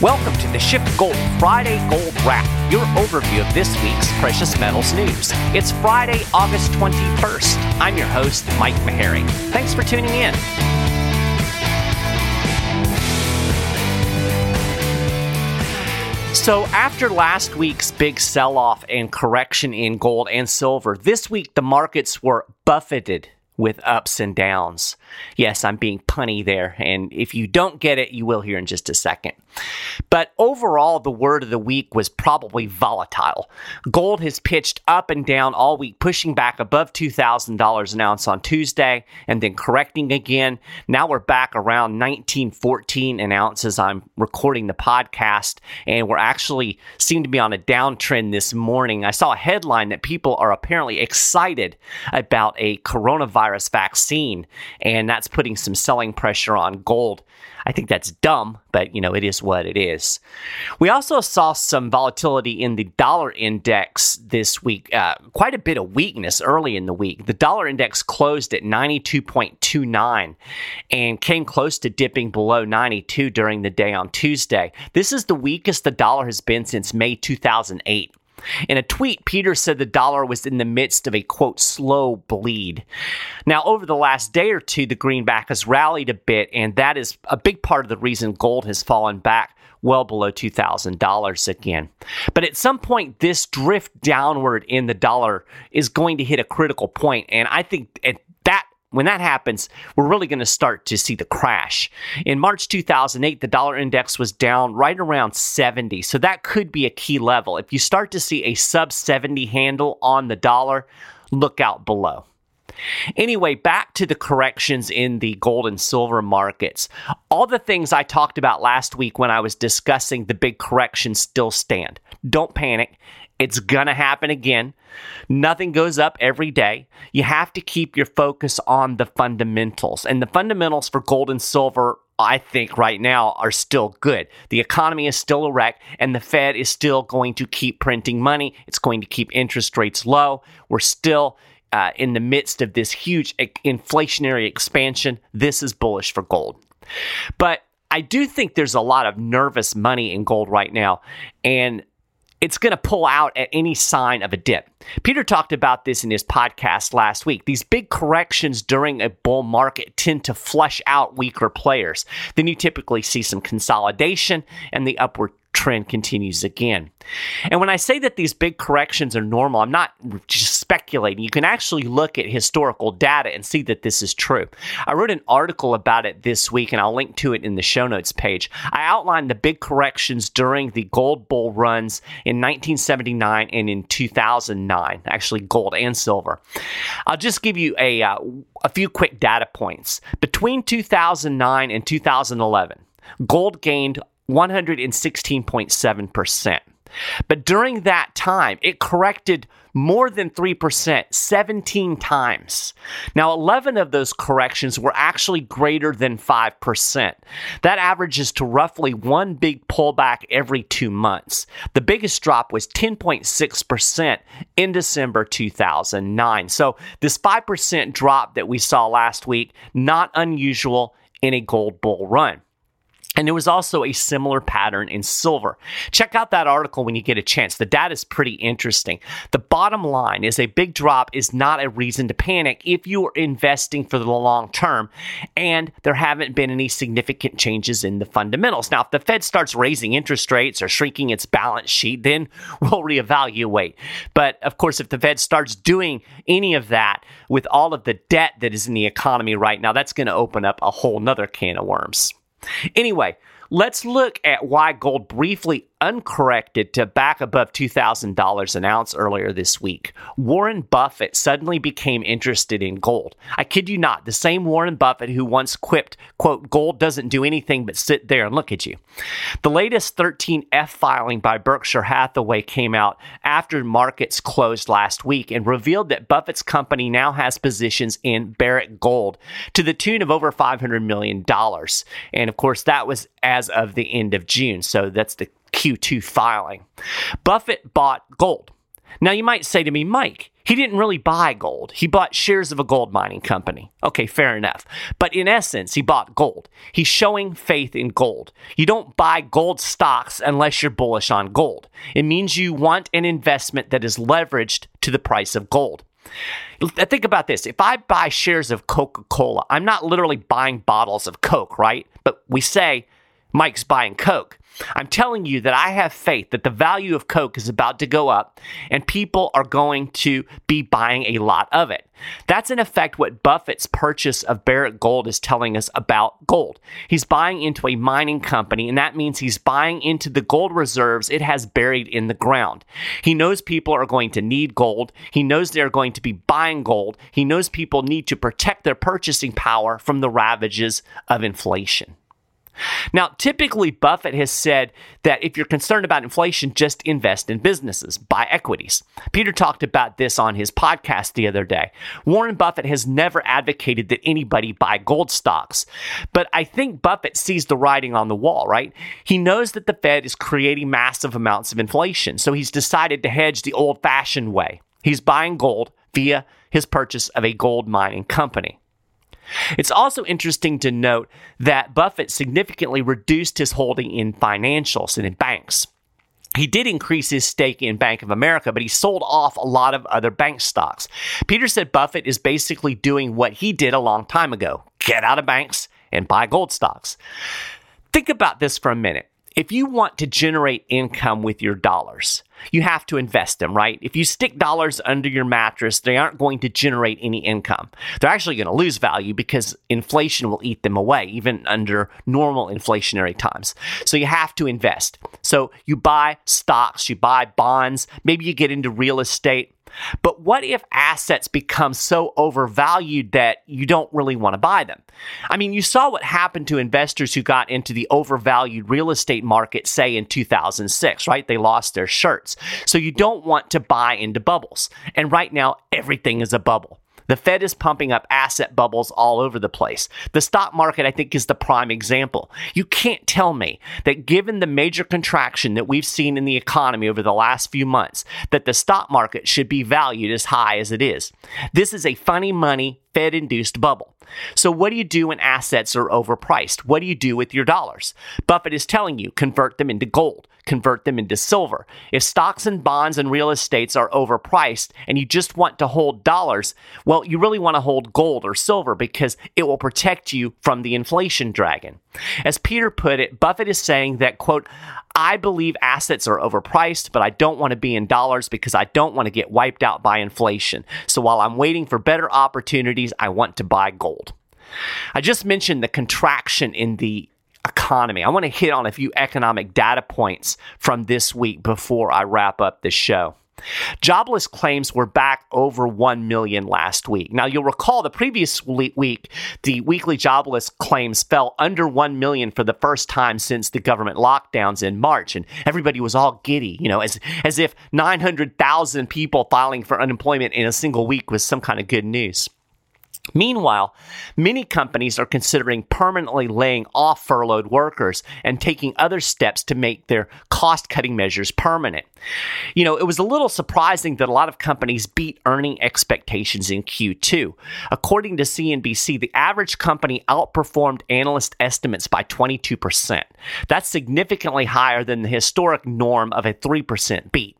Welcome to the SchiffGold Friday Gold Wrap, your overview of this week's precious metals news. It's Friday, August 21st. I'm your host, Mike Maharrey. Thanks for tuning in. So, after last week's big sell off and correction in gold and silver, this week the markets were buffeted with ups and downs. Yes, I'm being punny there, and if you don't get it, you will hear in just a second. But overall, the word of the week was probably volatile. Gold has pitched up and down all week, pushing back above $2,000 an ounce on Tuesday and then correcting again. Now we're back around 1914 an ounce as I'm recording the podcast, and we're actually seem to be on a downtrend this morning. I saw a headline that people are apparently excited about a coronavirus vaccine, and that's putting some selling pressure on gold. I think that's dumb, but you know, it is what it is. We also saw some volatility in the dollar index this week, uh, quite a bit of weakness early in the week. The dollar index closed at 92.29 and came close to dipping below 92 during the day on Tuesday. This is the weakest the dollar has been since May 2008. In a tweet, Peter said the dollar was in the midst of a quote slow bleed. Now, over the last day or two, the greenback has rallied a bit, and that is a big part of the reason gold has fallen back well below $2,000 again. But at some point, this drift downward in the dollar is going to hit a critical point, and I think at when that happens, we're really going to start to see the crash. In March 2008, the dollar index was down right around 70. So that could be a key level. If you start to see a sub 70 handle on the dollar, look out below. Anyway, back to the corrections in the gold and silver markets. All the things I talked about last week when I was discussing the big correction still stand. Don't panic. It's going to happen again. Nothing goes up every day. You have to keep your focus on the fundamentals. And the fundamentals for gold and silver, I think, right now are still good. The economy is still a wreck, and the Fed is still going to keep printing money. It's going to keep interest rates low. We're still uh, in the midst of this huge inflationary expansion. This is bullish for gold. But I do think there's a lot of nervous money in gold right now. And it's going to pull out at any sign of a dip. Peter talked about this in his podcast last week. These big corrections during a bull market tend to flush out weaker players. Then you typically see some consolidation and the upward trend continues again. And when I say that these big corrections are normal, I'm not just speculating. You can actually look at historical data and see that this is true. I wrote an article about it this week, and I'll link to it in the show notes page. I outlined the big corrections during the gold bull runs in 1979 and in 2009, actually, gold and silver. I'll just give you a, uh, a few quick data points. Between 2009 and 2011, gold gained 116.7%. But during that time, it corrected more than 3%, 17 times. Now, 11 of those corrections were actually greater than 5%. That averages to roughly one big pullback every two months. The biggest drop was 10.6% in December 2009. So, this 5% drop that we saw last week, not unusual in a gold bull run. And there was also a similar pattern in silver. Check out that article when you get a chance. The data is pretty interesting. The bottom line is a big drop is not a reason to panic if you are investing for the long term and there haven't been any significant changes in the fundamentals. Now, if the Fed starts raising interest rates or shrinking its balance sheet, then we'll reevaluate. But of course, if the Fed starts doing any of that with all of the debt that is in the economy right now, that's going to open up a whole nother can of worms. Anyway, let's look at why gold briefly uncorrected to back above $2,000 an ounce earlier this week. Warren Buffett suddenly became interested in gold. I kid you not, the same Warren Buffett who once quipped, quote, gold doesn't do anything but sit there and look at you. The latest 13F filing by Berkshire Hathaway came out after markets closed last week and revealed that Buffett's company now has positions in Barrick Gold to the tune of over $500 million. And of course, that was as of the end of June. So that's the Q2 filing. Buffett bought gold. Now, you might say to me, Mike, he didn't really buy gold. He bought shares of a gold mining company. Okay, fair enough. But in essence, he bought gold. He's showing faith in gold. You don't buy gold stocks unless you're bullish on gold. It means you want an investment that is leveraged to the price of gold. Think about this. If I buy shares of Coca Cola, I'm not literally buying bottles of Coke, right? But we say Mike's buying Coke. I'm telling you that I have faith that the value of Coke is about to go up and people are going to be buying a lot of it. That's in effect what Buffett's purchase of Barrick Gold is telling us about gold. He's buying into a mining company, and that means he's buying into the gold reserves it has buried in the ground. He knows people are going to need gold. He knows they're going to be buying gold. He knows people need to protect their purchasing power from the ravages of inflation. Now, typically, Buffett has said that if you're concerned about inflation, just invest in businesses, buy equities. Peter talked about this on his podcast the other day. Warren Buffett has never advocated that anybody buy gold stocks, but I think Buffett sees the writing on the wall, right? He knows that the Fed is creating massive amounts of inflation, so he's decided to hedge the old fashioned way. He's buying gold via his purchase of a gold mining company. It's also interesting to note that Buffett significantly reduced his holding in financials and in banks. He did increase his stake in Bank of America, but he sold off a lot of other bank stocks. Peter said Buffett is basically doing what he did a long time ago get out of banks and buy gold stocks. Think about this for a minute. If you want to generate income with your dollars, you have to invest them, right? If you stick dollars under your mattress, they aren't going to generate any income. They're actually going to lose value because inflation will eat them away, even under normal inflationary times. So you have to invest. So you buy stocks, you buy bonds, maybe you get into real estate. But what if assets become so overvalued that you don't really want to buy them? I mean, you saw what happened to investors who got into the overvalued real estate market, say in 2006, right? They lost their shirts. So you don't want to buy into bubbles. And right now, everything is a bubble. The Fed is pumping up asset bubbles all over the place. The stock market, I think, is the prime example. You can't tell me that given the major contraction that we've seen in the economy over the last few months, that the stock market should be valued as high as it is. This is a funny money Fed induced bubble. So, what do you do when assets are overpriced? What do you do with your dollars? Buffett is telling you convert them into gold, convert them into silver. If stocks and bonds and real estates are overpriced and you just want to hold dollars, well, you really want to hold gold or silver because it will protect you from the inflation dragon. As Peter put it, Buffett is saying that, quote, I believe assets are overpriced, but I don't want to be in dollars because I don't want to get wiped out by inflation. So while I'm waiting for better opportunities, I want to buy gold. I just mentioned the contraction in the economy. I want to hit on a few economic data points from this week before I wrap up the show. Jobless claims were back over 1 million last week. Now, you'll recall the previous week, the weekly jobless claims fell under 1 million for the first time since the government lockdowns in March. And everybody was all giddy, you know, as, as if 900,000 people filing for unemployment in a single week was some kind of good news. Meanwhile, many companies are considering permanently laying off furloughed workers and taking other steps to make their cost cutting measures permanent. You know, it was a little surprising that a lot of companies beat earning expectations in Q2. According to CNBC, the average company outperformed analyst estimates by 22%. That's significantly higher than the historic norm of a 3% beat.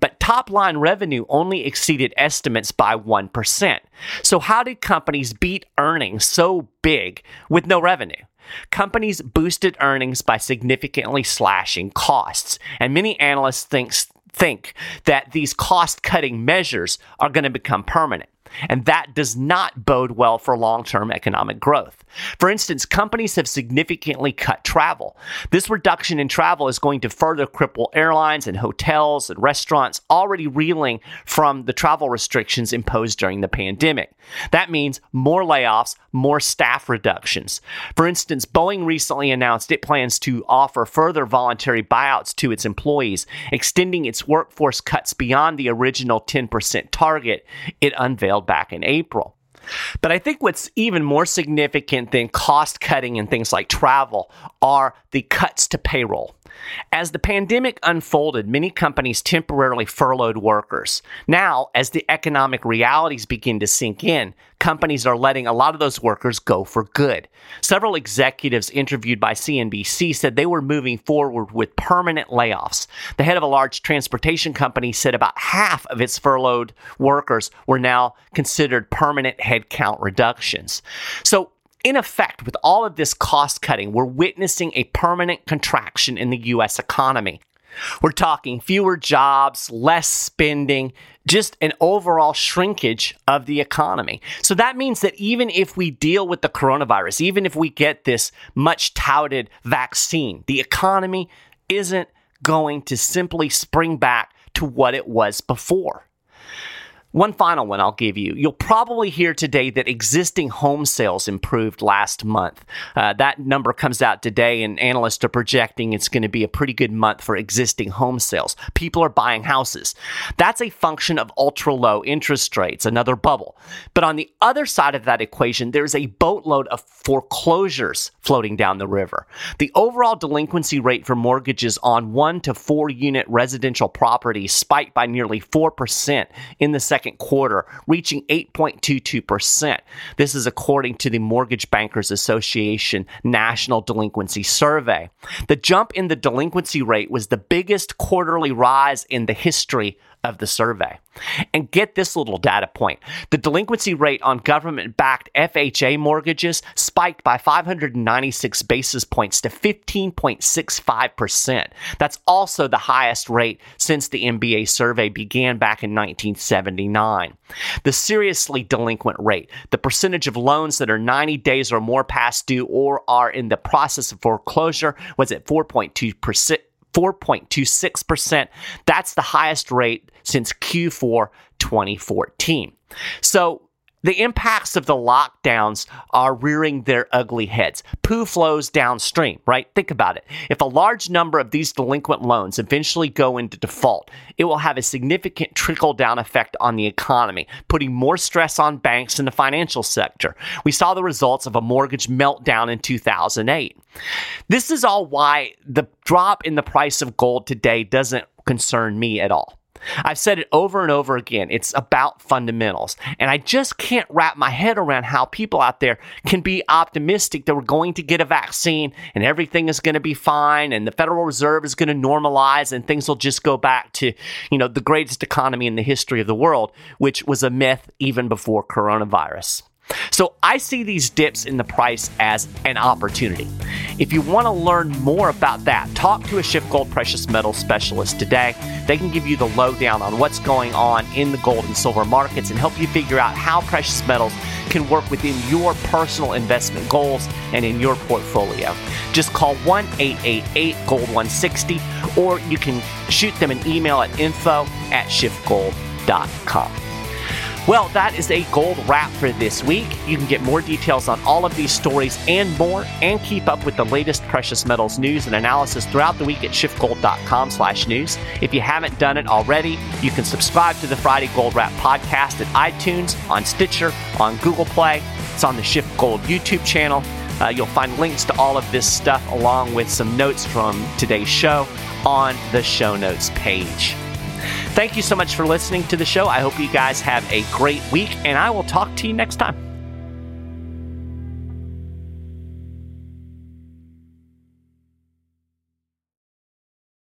But top line revenue only exceeded estimates by 1%. So, how did companies beat earnings so big with no revenue? Companies boosted earnings by significantly slashing costs, and many analysts thinks, think that these cost cutting measures are going to become permanent. And that does not bode well for long term economic growth. For instance, companies have significantly cut travel. This reduction in travel is going to further cripple airlines and hotels and restaurants already reeling from the travel restrictions imposed during the pandemic. That means more layoffs, more staff reductions. For instance, Boeing recently announced it plans to offer further voluntary buyouts to its employees, extending its workforce cuts beyond the original 10% target it unveiled back in April. But I think what's even more significant than cost cutting and things like travel are the cuts to payroll. As the pandemic unfolded, many companies temporarily furloughed workers. Now, as the economic realities begin to sink in, companies are letting a lot of those workers go for good. Several executives interviewed by CNBC said they were moving forward with permanent layoffs. The head of a large transportation company said about half of its furloughed workers were now considered permanent headcount reductions. So, in effect, with all of this cost cutting, we're witnessing a permanent contraction in the US economy. We're talking fewer jobs, less spending, just an overall shrinkage of the economy. So that means that even if we deal with the coronavirus, even if we get this much touted vaccine, the economy isn't going to simply spring back to what it was before. One final one I'll give you. You'll probably hear today that existing home sales improved last month. Uh, that number comes out today, and analysts are projecting it's going to be a pretty good month for existing home sales. People are buying houses. That's a function of ultra low interest rates, another bubble. But on the other side of that equation, there's a boatload of foreclosures floating down the river. The overall delinquency rate for mortgages on one to four unit residential properties spiked by nearly 4% in the second second quarter, reaching 8.22%. This is according to the Mortgage Bankers Association National Delinquency Survey. The jump in the delinquency rate was the biggest quarterly rise in the history of the survey. And get this little data point the delinquency rate on government backed FHA mortgages spiked by 596 basis points to 15.65%. That's also the highest rate since the MBA survey began back in 1979. The seriously delinquent rate, the percentage of loans that are 90 days or more past due or are in the process of foreclosure, was at 4.2%. 4.26%. That's the highest rate since Q4 2014. So the impacts of the lockdowns are rearing their ugly heads. Poo flows downstream, right? Think about it. If a large number of these delinquent loans eventually go into default, it will have a significant trickle down effect on the economy, putting more stress on banks and the financial sector. We saw the results of a mortgage meltdown in 2008. This is all why the drop in the price of gold today doesn't concern me at all. I've said it over and over again. It's about fundamentals. And I just can't wrap my head around how people out there can be optimistic that we're going to get a vaccine and everything is going to be fine and the Federal Reserve is going to normalize and things will just go back to, you know, the greatest economy in the history of the world, which was a myth even before coronavirus. So I see these dips in the price as an opportunity. If you want to learn more about that, talk to a SchiffGold precious metal specialist today. They can give you the lowdown on what's going on in the gold and silver markets and help you figure out how precious metals can work within your personal investment goals and in your portfolio. Just call 1 888 Gold 160 or you can shoot them an email at info at schiffgold.com. Well, that is a gold wrap for this week. You can get more details on all of these stories and more, and keep up with the latest precious metals news and analysis throughout the week at schiffgold.com slash news. If you haven't done it already, you can subscribe to the Friday Gold Wrap podcast at iTunes, on Stitcher, on Google Play. It's on the SchiffGold YouTube channel. Uh, you'll find links to all of this stuff along with some notes from today's show on the show notes page. Thank you so much for listening to the show. I hope you guys have a great week, and I will talk to you next time.